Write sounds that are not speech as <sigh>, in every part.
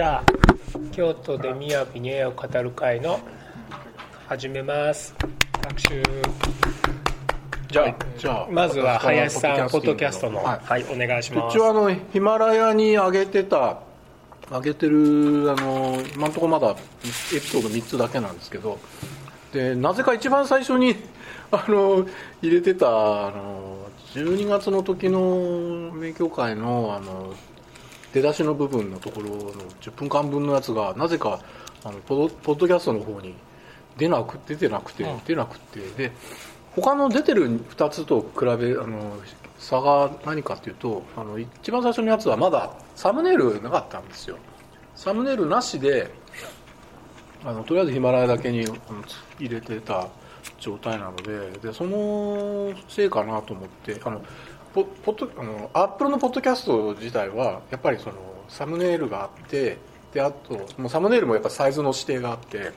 じゃあ京都で雅に絵を語る会の始めます。拍手。じゃあ、じゃあまずは林さんポッドキャストのははい。い、お願いします。一応あのヒマラヤに上げてた上げてるあの今のところまだエピソード3つだけなんですけどでなぜか一番最初に <laughs> あの入れてたあの12月の時の勉強会のあの出だしの部分のところの10分間分のやつがなぜかあのポドポッドキャストの方に出なく出てなくて、うん。出なくてで他の出てる2つと比べあの差が何かっていうとあの一番最初のやつはまだサムネイルなかったんですよ。サムネイルなしであのとりあえずヒマラヤだけにあの入れてた状態なのででそのせいかなと思ってあのポポッドあのアップルのポッドキャスト自体はやっぱりそのサムネイルがあってであともうサムネイルもやっぱサイズの指定があって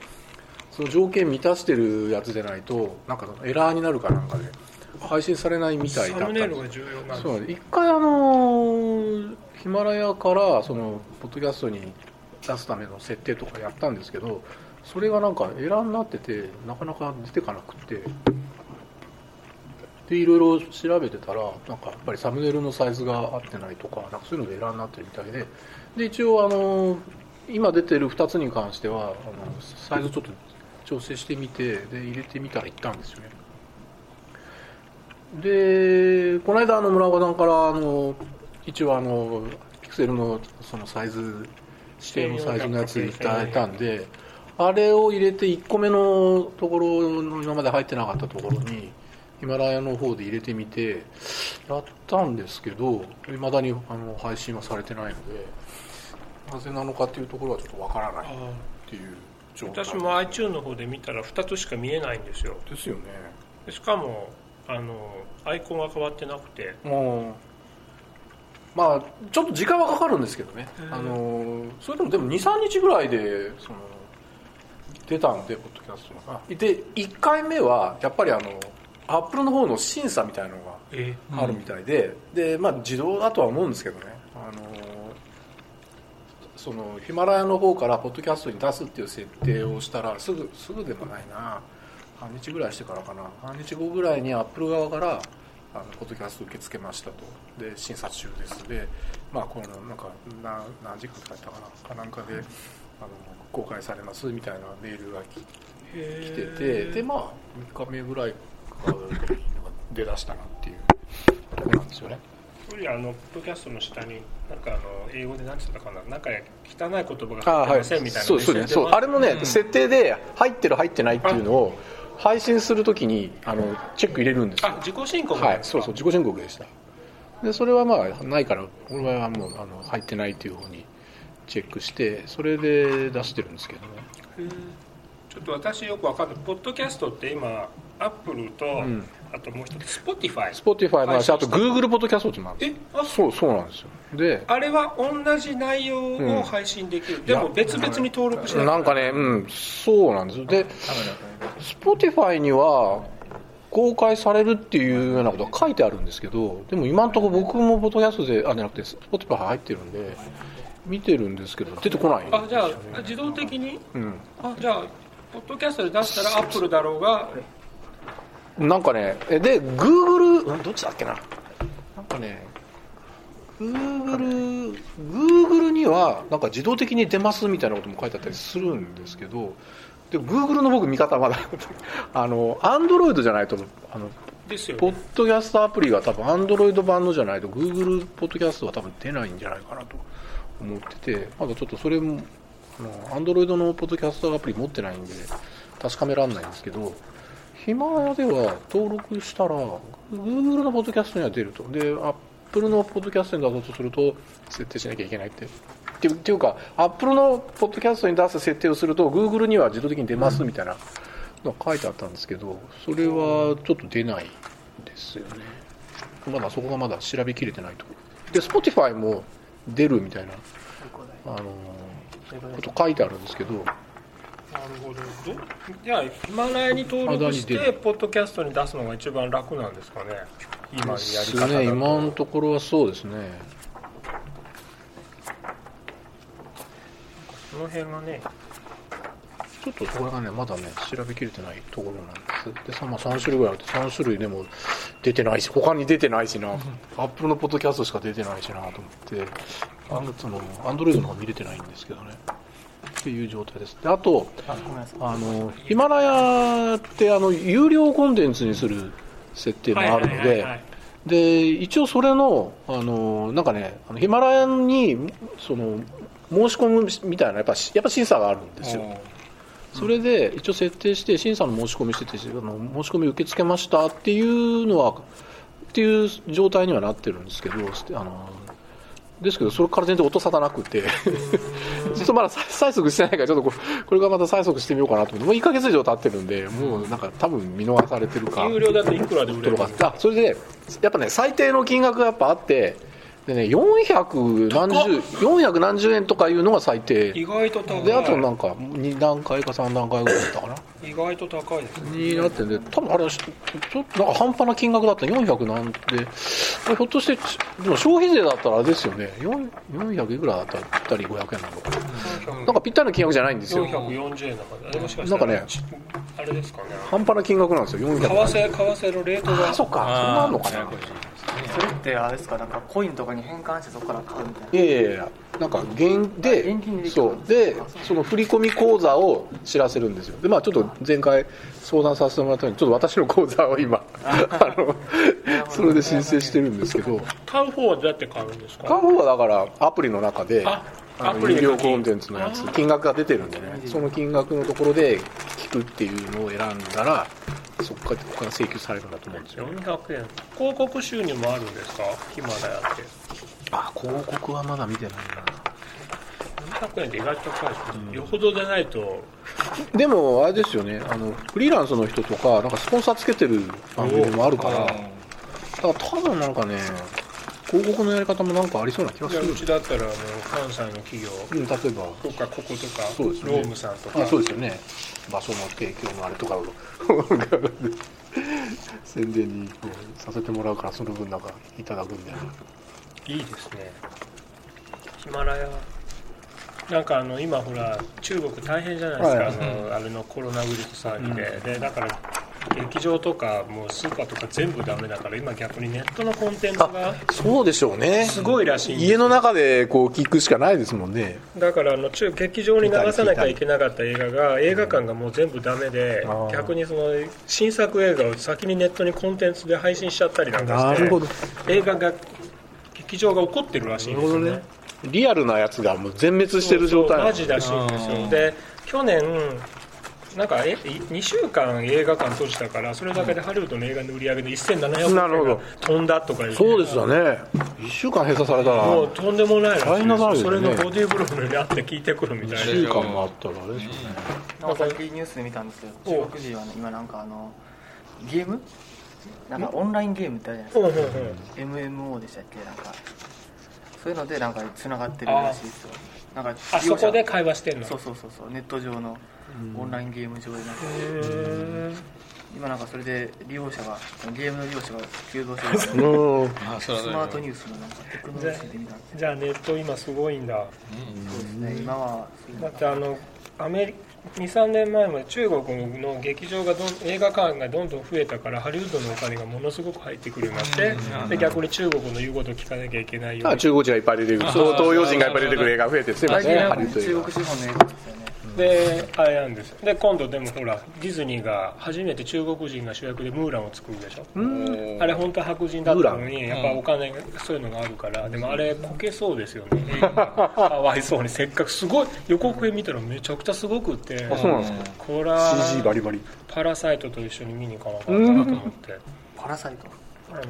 その条件満たしてるやつでないとなんかエラーになるかなんかで配信されないみたいだったんですサムネイルが重要なんそう。一回あのヒマラヤからそのポッドキャストに出すための設定とかやったんですけどそれがなんかエラーになっててなかなか出てかなくてでいろいろ調べてたらなんかやっぱりサムネイルのサイズが合ってないとかなんかそういうのでエラーになってるみたいで。で一応あの今出てる2つに関してはあのサイズちょっと調整してみてで入れてみたらいったんですよね。でこの間あの村岡さんからあの一応あのピクセルのそのサイズ指定のサイズのやついただいたんであれを入れて1個目のところの今まで入ってなかったところにヒマラヤの方で入れてみてやったんですけどいまだにあの配信はされてないのでなぜなのかっていうところはちょっとわからないっていう状態。私も iTune の方で見たら2つしか見えないんですよ。ですよね。でしかもあのアイコンが変わってなくて。もうまあちょっと時間はかかるんですけどね。あのそれでもでも23日ぐらいでその出たんでポッドキャストが。で1回目はやっぱりあのアップルの方の審査みたいなのがえあるみたいで、でまあ自動だとは思うんですけどね。あのそのヒマラヤの方からポッドキャストに出すっていう設定をしたらすぐすぐでもないな。半日ぐらいしてからかな。半日後ぐらいにアップル側からあのポッドキャスト受け付けましたと。で審査中です。でまあこのなんかな何時間かったかな。かなんかであの公開されますみたいなメールが来来ててでまあ3日目ぐらい出だしたなっていう。ところなんですよね。あのポッドキャストの下になんかあの英語で何て言ったかな。なんか汚い言葉があ入ってはい。ませんみたいな。そうそうね。そうあれもね、設定で入ってる入ってないっていうのを配信するときにあのチェック入れるんですよ。あ自己申告はい。そうそう自己申告でした。でそれはまあないから俺はもうあの入ってないっていうふうにチェックしてそれで出してるんですけどねちょっと私よく分かんない。ポッドキャストって今アップルと、ん。あともう一つ Spotify Spotify もあるしあと配信 Google ポッドキャストってもある。えあそうそう。なんですよ。であれは同じ内容を配信できる、でも別々に登録しないなんかねうんそうなんですよ。で Spotify には公開されるっていうようなことが書いてあるんですけどでも今のところ僕もポッドキャストであじゃなくて Spotify 入ってるんで見てるんですけど出てこないんですよね。あじゃあ自動的に？うん。あじゃあポッドキャストで出したらアップルだろうが。なんかねえで Google うんどっちだっけな？なんかね Google, Google にはなんか自動的に出ますみたいなことも書いてあったりするんですけどで Google の僕見方はまだ <laughs> あの Android じゃないとあのですよね。ポッドキャストアプリが多分 Android 版のじゃないと Google ポッドキャストは多分出ないんじゃないかなと思っててまだちょっとそれもあの Android のポッドキャストアプリ持ってないんで確かめられないんですけどヒマラヤでは登録したら Google のポッドキャストには出ると。で Apple のポッドキャストに出そうとすると設定しなきゃいけないって。っていうっていうか Apple のポッドキャストに出す設定をすると Google には自動的に出ますみたいなのが書いてあったんですけどそれはちょっと出ないですよね。まだそこがまだ調べきれてないとで Spotify も出るみたいなあのこと書いてあるんですけど。なるほど。どじゃあヒマラヤに登録してポッドキャストに出すのが一番楽なんですかね。今のやり方だと。ね今のところはそうですね。その辺がねちょっとこれがね、まだね、調べきれてないところなんです。で、さまあ、3種類ぐらいあって、3種類でも出てないし、他に出てないしな、アップルのポッドキャストしか出てないしなと思って、アンドロイドの方見れてないんですけどね。っていう状態です。で、あと、あの、ヒマラヤって、あの、有料コンテンツにする設定もあるのでで、一応それの、あの、なんかね、あのヒマラヤに、その、申し込むみたいな、やっぱ、やっぱ審査があるんですよ。それで一応設定して審査の申し込みしててあの申し込み受け付けましたっていうのはっていう状態にはなってるんですけどあのですけどそれから全然音沙汰なくてちょっとまだ催促してないからちょっとここれからまた催促してみようかなと思ってもう1ヶ月以上経ってるんでもうなんか多分見逃されてるか。有料だといくらで売れるかあそれでやっぱね最低の金額がやっぱあってでね400何十400何十円とかいうのが最低。意外と高い。であとなんか2段階か3段階ぐらいだったかな。意外と高いですね。になってんで多分あれちょっとなんか半端な金額だった400なんで。ひょっとしてでも消費税だったらあれですよね。4 400いくらだったらぴったり500円なのかな。なんかぴったりの金額じゃないんですよ。440円だからあれもしかしたらなんかねちあれですかね。半端な金額なんですよ。400為替為替のレートが。あそっか。そんなあんのかなそれってあれですかなんかコインとかに変換してそこから買うみたいな。いやいやいやなんか現で現金でできるそうであその振込口座を知らせるんですよ。でまあちょっと前回相談させてもらったようにちょっと私の口座を今あのそれで申請してるんですけど。買う方はどうやって買うんですか？買う方はだからアプリの中でアプリ有料コンテンツのやつ金額が出てるんでね。その金額のところで聞くっていうのを選んだらそこからここから請求されるんだと思うんですよ400円。広告収入もあるんですか？ヒマラヤって。あ広告はまだ見てない400円って意外と高いですね、よほどでないと。なでもあれですよね。あのフリーランスの人とかなんかスポンサーつけてる番組もあるから。だから多分なんかね広告のやり方もなんかありそうな気がする。うちだったらあの関西の企業。うん、例えば。とかこことかそうですね。ロームさんとか。あそうですよね。場所の提供のあれとかを。<laughs> 宣伝にこうさせてもらうからその分なんかいただくみたいな。いいですね。ヒマラヤ。なんかあの今ほら中国大変じゃないですか、はい。あのあれのコロナウイルス騒ぎで,、でだから劇場とかもうスーパーとか全部ダメだから今逆にネットのコンテンツがそうでしょうね。すごいらしい家の中でこう聞くしかないですもんね。だからあの中劇場に流さなきゃいけなかった映画が映画館がもう全部ダメで、逆にその新作映画を先にネットにコンテンツで配信しちゃったりなんかしてなるほど。映画が劇場が起こってるらしいんですよね。リアルなやつがもう全滅してる状態。マジらしいんですよ。で去年なんかえ2週間映画館閉じたからそれだけでハリウッドの映画の売り上げの1700なるほど。億円が飛んだとか言ってそうですよね。1週間閉鎖されたら。もうとんでもないらしい大変な騒ぎそれですね。のボディーブローにあって聞いてくるみたい1な。週間もあったらあれですよねなんかさっきニュースで見たんですけど中国人はね今なんかあのゲーム？なんかオンラインゲームってあるじゃないですか。MMO でしたっけ？なんか。そういうのでなんかつながってるらしいですよ。なんかあそこで会話してんの？そうそうそうそう。ネット上のオンラインゲーム上でなんか。今なんかそれで利用者がゲームの利用者が急増してる。スマートニュースのなんかテクノロジーで見た。んですじゃあネット今すごいんだ。そうですね。今はだってあのアメリ23年前まで中国の劇場がどん映画館がどんどん増えたからハリウッドのお金がものすごく入ってくるようになってで逆に中国の言うことを聞かなきゃいけないように。あ中国人がいっぱい出てくる。そう東洋人がいっぱい出てくる映画増えてすいません中国資本の映画ですよねであれなんです。よで今度でもほらディズニーが初めて中国人が主役でムーランを作るでしょ。あれ本当は白人だったのにやっぱお金がそういうのがあるから。でもあれこけそうですよね。かわいそうに。せっかくすごい予告編見たらめちゃくちゃすごくって。画あそうなんですか。これは CG バリバリ。パラサイトと一緒に見に行かなかったなと思って。<laughs> パラサイト。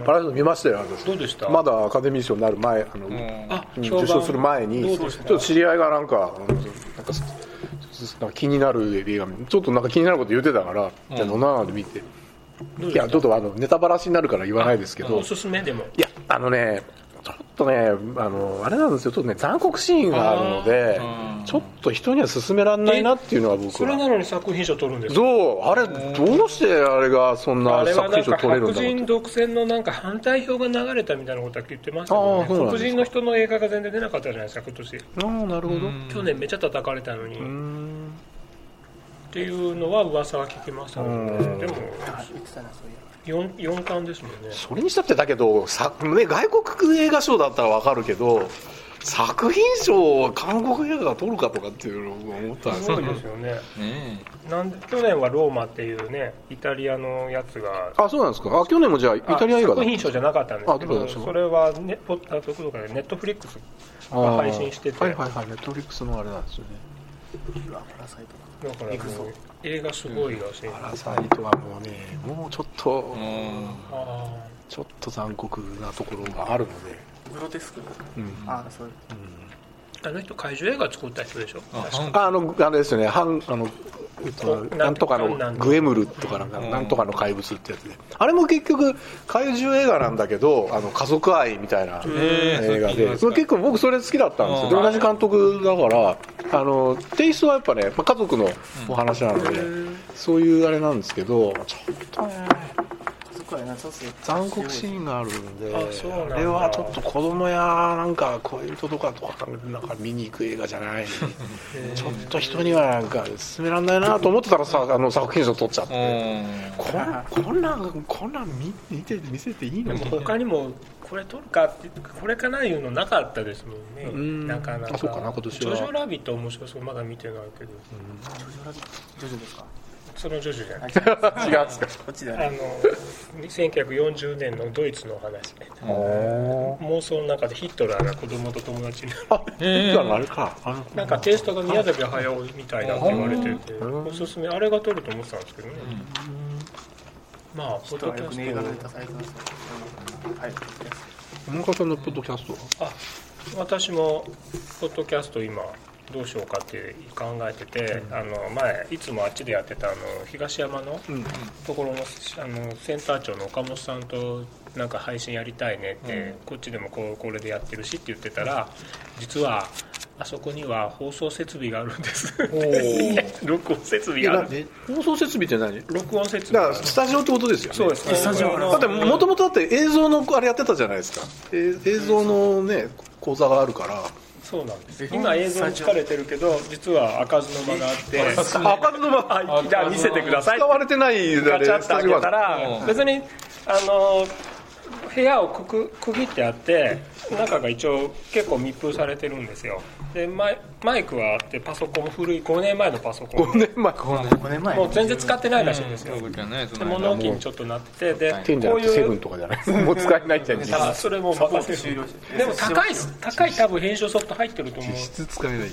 パラサイト見ましたよ私どうでした？まだアカデミー賞になる前あの、あうん受賞する前にちょっと知り合いがなんかなんか気になる映画ちょっとなんか気になること言ってたから、じゃあ飲まないで見ていやちょっとあのネタバラシになるから言わないですけど、おすすめでも。いやあのねちょっとねあのあれなんですよ。ちょっとね残酷シーンがあるのでちょっと人には勧められないなっていうのは僕は。それなのに作品賞取るんですどう。あれどうしてあれがそんなあれは作品賞なんか白取れるんだろう人独占のなんか反対票が流れたみたいなことは言ってますけど、ね、黒人の人の映画が全然出なかったじゃないですか今年。ああなるほど。去年めっちゃ叩かれたのに、っんていうのは噂は聞きましたけどねうん。でもあ言ってたなそういう 4, 四冠ですもんね。それにしたってだけどさ、ね、外国映画賞だったらわかるけど作品賞を韓国映画が取るかとかっていうのを思ったんですすごけどいですよね。ねなんで去年はローマっていうねイタリアのやつが。あそうなんですか。あ去年もじゃあイタリア映画だ。作品賞じゃなかったんですけあどこどそれはねポッあどこかでネットフリックスが配信してて。はいはいはい。ネットフリックスのあれなんですよねだから行くぞ。もう映画すごいらしい、パラサイトはもうねもうちょっとちょっと残酷なところがあるので、グロテスク。うん。あそう。いうーあの人怪獣映画作った人でしょ？あ確か。ああのあれですよね。ハンあのえっとおなんとかのグエムルとかなんかうん。なんとかの怪物ってやつで。あれも結局怪獣映画なんだけどあの家族愛みたいな映画で。それ結構僕それ好きだったんですよ。同じ監督だからあのテイストはやっぱね、まあ、家族のお話なので、そういうあれなんですけどちょっとねなそうっすよ残酷シーンがあるんであそうなんれはちょっと子供やなんか恋人とかとかなんか見に行く映画じゃない <laughs> ちょっと人にはなんか勧められないなと思ってたらさあの作品賞取っちゃって、うん。こんこんなんこんなん見見て見せていいのでも他にもこれ撮るかってこれかないうのなかったですもんね。うん。なかなか。あそうかな今年は。ジョジョラビット面白そうまだ見てないけど。ジョジョラビジョジョですか？そのジョジョじゃあない違う違うんですか？こっちではあねの1940年のドイツの話。妄想の中でヒットラーが子供と友達に。なるあ実はあれか。あ <laughs> のなんかテイストが宮崎駿みたいだって言われててうん。おすすめあれが撮ると思ってたんですけどね。まあポッドキャストされてますようんはいさんのポッドキャスト。はあ私もポッドキャスト今どうしようかって考えてて、あの前いつもあっちでやってたあの東山のうん。ところのあのセンター長の岡本さんとなんか配信やりたいねって、こっちでもこうこれでやってるしって言ってたら実はあそこには放送設備があるんです。<laughs> 録音設備がある。放送設備って何？録音設だ備。があるからスタジオってことですよね。そうです。スタジオだってもともとだって映像のあれやってたじゃないですか。え映像のね講座があるからそうなんです。今映像に疲れてるけど実は開かずの間があって。<laughs> 開かずの間？あじゃあ見せてください。使われてないガチャッと開けたらうん。別にあの部屋をくく区切ってあって中が一応結構密封されてるんですよ。でマイマイクはあってパソコン古い5年前のパソコン。5年前5年前。もう全然使ってないらしいんですよ。そうじゃないそで物置にちょっとなっててで10じゃこういうなくてセブンとかじゃない？<laughs> もう使えないじゃん。実あそれも任せる終了して。でも高い高い多分編集ソフト入ってると思う。質使えない。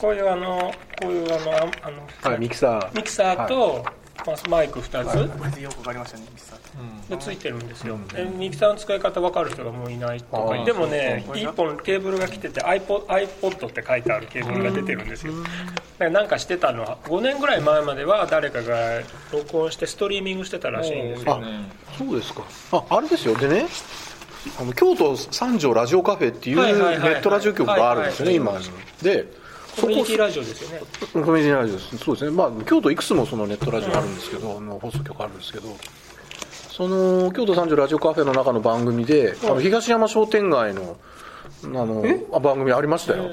こういうあのこういうあのああのはいミキサー。ミキサーと、まあ、マイク2つ。これでよくわかりましたねでついてるんですよ、でミキサーの使い方分かる人がもういないとかでもねそうそう1本ケーブルが来てて iPod, iPod って書いてあるケーブルが出てるんですよ。だからなんかしてたのは5年ぐらい前までは誰かが録音してストリーミングしてたらしいんですよ。あそうですか。ああれですよ。でねあの京都三条ラジオカフェっていうネットラジオ局があるんですよね今はいでコミュニティラジオですよね。コミュニティラジオです。そうですね。まあ京都いくつもそのネットラジオあるんですけど、あの放送局あるんですけどその京都三条ラジオカフェの中の番組で、あの東山商店街のあのあ番組ありましたよ、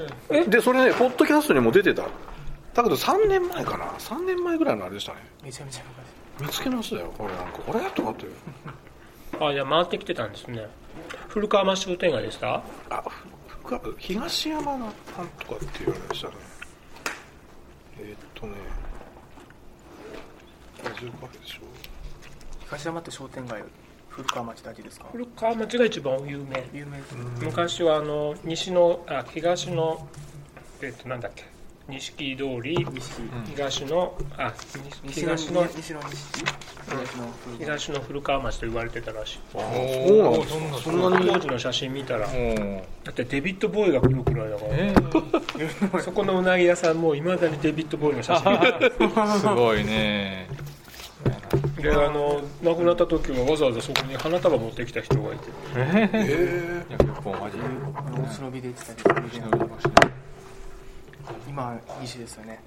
でそれねポッドキャストにも出てた。だけど3年前かな？3年前ぐらいのあれでしたね。めちゃめちゃ見つけましたよ。これなんか。これとかって。<laughs> あじゃあ回ってきてたんですね。古川町商店街でした？あふふ東山のなんとかって言われましたね。えーっとねラジオカフェでしょ東山って商店街古川町だけですか？古川町が一番有名。有名ですね昔はあの西のあ東のえっとなんだっけ？錦通り東のあ西の東の西の西。東の古川東の古川町と言われてたらしい。そうなんですかそんなに。当時の写真見たら。だうんってデビッド・ボーイが来るくらいだから、そこのうなぎ屋さんもいまだにデビッド・ボーイの写真見て <laughs> すごいねでであの亡くなった時はわざわざそこに花束持ってきた人がいて。ええー、結構マジロースノビで言ってたり今西ですよね。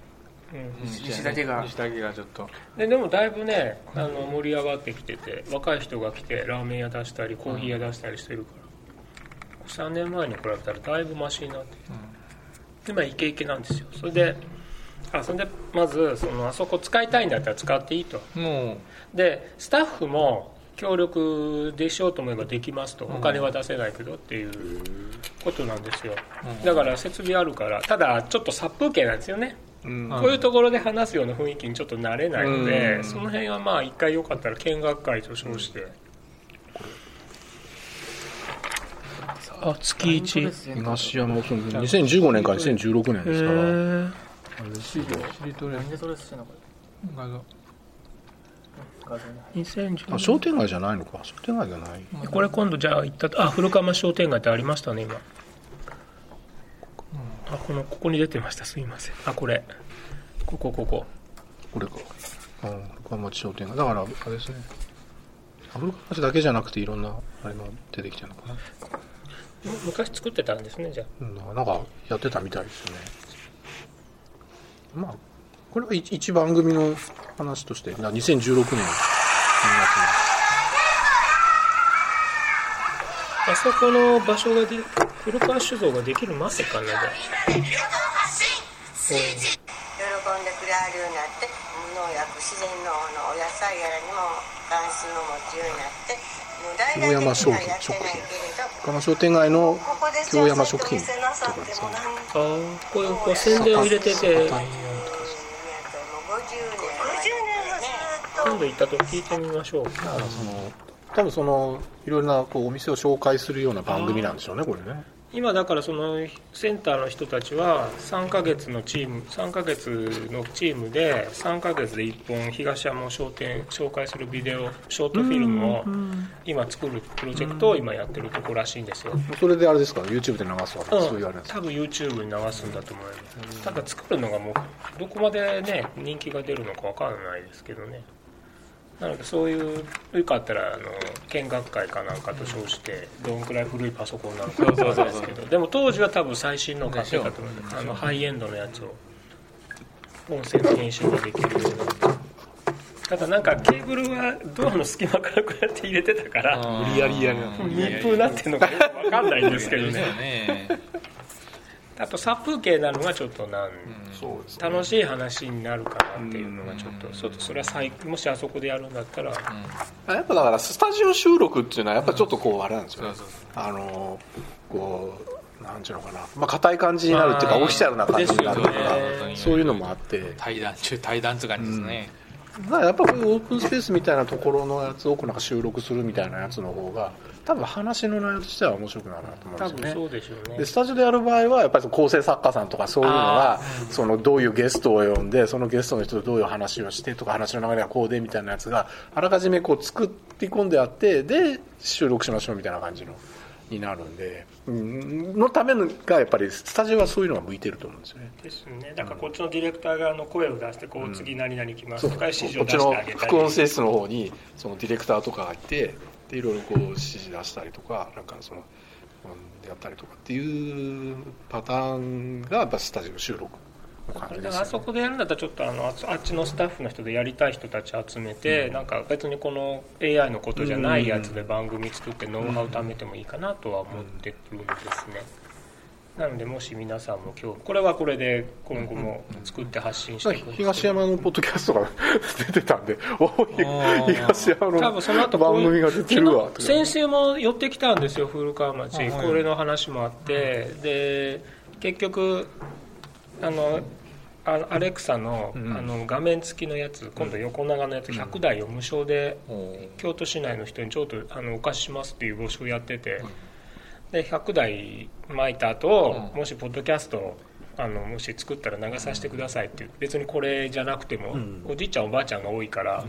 うん。西だけが。西だけが。ちょっと。ででもだいぶねあの盛り上がってきてて若い人が来てラーメン屋出したりコーヒー屋出したりしてるから、3年前に比べたらだいぶマシになってきて、今イケイケなんですよ。それであそれでまずそのあそこ使いたいんだったら使っていいと。もでスタッフも協力でしようと思えばできますと、お金は出せないけどっていうことなんですよ、だから設備あるからただちょっと殺風景なんですよね。う、うん。こういうところで話すような雰囲気にちょっと慣れないので、うん。その辺はまあ一回よかったら見学会と称して、あ月一。東山その2015年から2016年ですから、あれしりとりなんでそれしてんのこ画像。れ画像に2010あ商店街じゃないのか。商店街じゃない。これ今度じゃあ行ったあ古川商店街ってありましたね今、あこのここに出てました。すいません。あこれ。ここここ。これか。うん古川町商店街。だからあれですね。古川町だけじゃなくていろんなあれも出てきてるのかな。む昔作ってたんですねじゃうんなんかやってたみたいですよねまあこれは一一番組の話としてな2016年2月ああそこの場所がで古川酒造ができる前かなじゃ。あ喜んでくれはるようになって無農薬自然農のお野菜やらにも関心を持つようになってもう大々的にはやってないけれど古川商店街のここで京山食品そうやってお店なさっても何ああこういうこう宣伝を入れてて。もう50年50年。今度行ったと聞いてみましょう。だからその多分そのいろいろなこうお店を紹介するような番組なんでしょうねこれね今だからそのセンターの人たちは3ヶ月のチーム3ヶ月のチームで3ヶ月で1本東山を商店紹介するビデオショートフィルムを今作るプロジェクトを今やってるところらしいんですよ、それであれですか？YouTube で流すわけうん。そういうあれで多分 YouTube に流すんだと思います。ただ作るのがもうどこまでね人気が出るのか分からないですけどねなのでそういうよかったらあの見学会かなんかと称してどんくらい古いパソコンなのか分からないですけどでも当時は多分最新のを買ってたと思うんであのハイエンドのやつを音声の編集ができるようなた。だなんかケーブルはドアの隙間からこうやって入れてたから無理やりやる密封なってるのかよく分かんないんですけどねあと殺風景なのがちょっとなん楽しい話になるかなっていうのがちょっとちょっとそれは最もしあそこでやるんだったら。やっぱだからスタジオ収録っていうのはやっぱちょっとこうあれなんですよあのこうなんていうのかな。まあ硬い感じになるっていうかオフィシャルな感じになるとかそういうのもあって。対談中対談とかですね、やっぱこういうオープンスペースみたいなところのやつをこうなんか収録するみたいなやつの方が多分話の内容としては面白くなるなと思多うんですよね。分そうでしょうね。でスタジオでやる場合はやっぱりその構成作家さんとかそういうのがそのどういうゲストを呼んでそのゲストの人とどういう話をしてとか話の流れがこうでみたいなやつがあらかじめこう作り込んであってで収録しましょうみたいな感じのになるんで、うん、のためのがやっぱりスタジオはそういうのが向いてると思うんですよね。ですね。だからこっちのディレクター側の声を出してこう次何々来ますとか指示をっちの出してあげたり。副音声室の方にそのディレクターとかがいてでいろいろこう指示出したりとかなんかその、うんやったりとかっていうパターンがやっぱスタジオ収録だからあそこでやるんだったらちょっとあのあっちのスタッフの人でやりたい人たち集めて、なんか別にこの AI のことじゃないやつで番組作ってノウハウ貯めてもいいかなとは思ってるんですね、なのでもし皆さんも今日これはこれで今後も作って発信していく。んですけど東山のポッドキャストが <laughs> 出てたんでおいー。東山多分その後の番組が出てるわ先週も寄ってきたんですよ古川町、はいこれの話もあって。で結局あのあアレクサの,、うん。あの画面付きのやつ今度横長のやつ100台を無償で京都市内の人にちょっとあのお貸ししますっていう募集をやってて、で100台巻いた後、うん。もしポッドキャストあのもし作ったら流させてくださいっていう別にこれじゃなくても、ん。おじいちゃんおばあちゃんが多いから、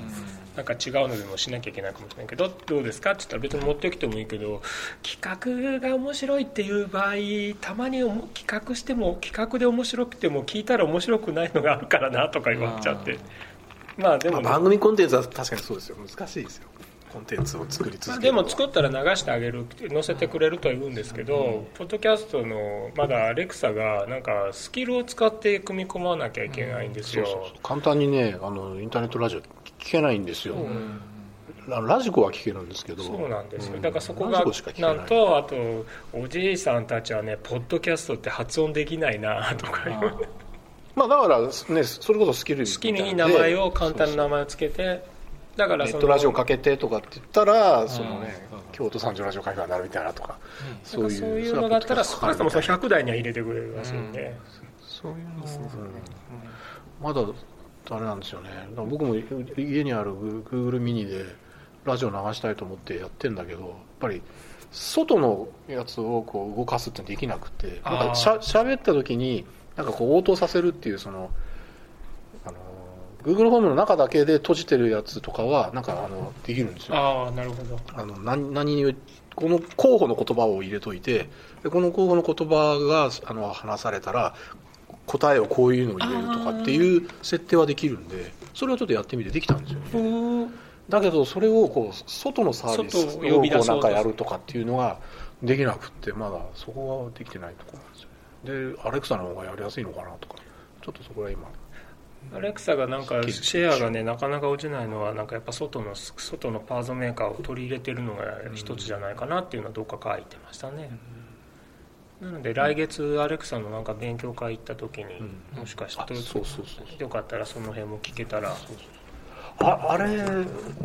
なんか違うのでもしなきゃいけないかもしれないけどどうですかって言ったら別に持ってきてもいいけど企画が面白いっていう場合たまに企画しても企画で面白くても聞いたら面白くないのがあるからなとか言われちゃって。まあでも、まあ番組コンテンツは確かにそうですよ。難しいですよコンテンツを作りまあ続けるでも作ったら流してあげる載せてくれるとは言うんですけど、ポッドキャストのまだアレクサがなんかスキルを使って組み込まなきゃいけないんですよ、そうそうそう。簡単にねあのインターネットラジオ聞けないんですよ、あのラジコは聞けるんですけど。そうなんですよ、うん。だからそこがなんとあとおじいさんたちはねポッドキャストって発音できないなとか。いうまあだからねそれこそスキル好きで。に名前を簡単な名前をつけてだからネットラジオかけてとかって言ったらそのね京都三条ラジオ会館になるみたいなとか。そういうのだったら少なくともその100台には入れてくれるらしいん。で、そういうのまだあれなんですよね。僕も家にあるグ Google ミニでラジオ流したいと思ってやってんだけどやっぱり外のやつをこう動かすってできなくてなんかしゃ喋った時になんかこう応答させるっていうその Google ホームの中だけで閉じてるやつとかはなんかあのできるんですよ。ああなるほど。あの何何にこの候補の言葉を入れといてでこの候補の言葉があの話されたら答えをこういうのを入れるとかっていう設定はできるんでそれをちょっとやってみてできたんですよね。だけどそれをこう外のサービス外をこうなんかやるとかっていうのができなくってまだそこはできてないところなんですよね。でアレクサの方がやりやすいのかなとかちょっとそこは今アレクサがなんかシェアがねなかなか落ちないのはなんかやっぱ外の外のパーゾメーカーを取り入れてるのが一つじゃないかなっていうのはどっか書いてましたね、なので来月アレクサのなんか勉強会行った時に、もしかしてよかったらその辺も聞けたら。ああれ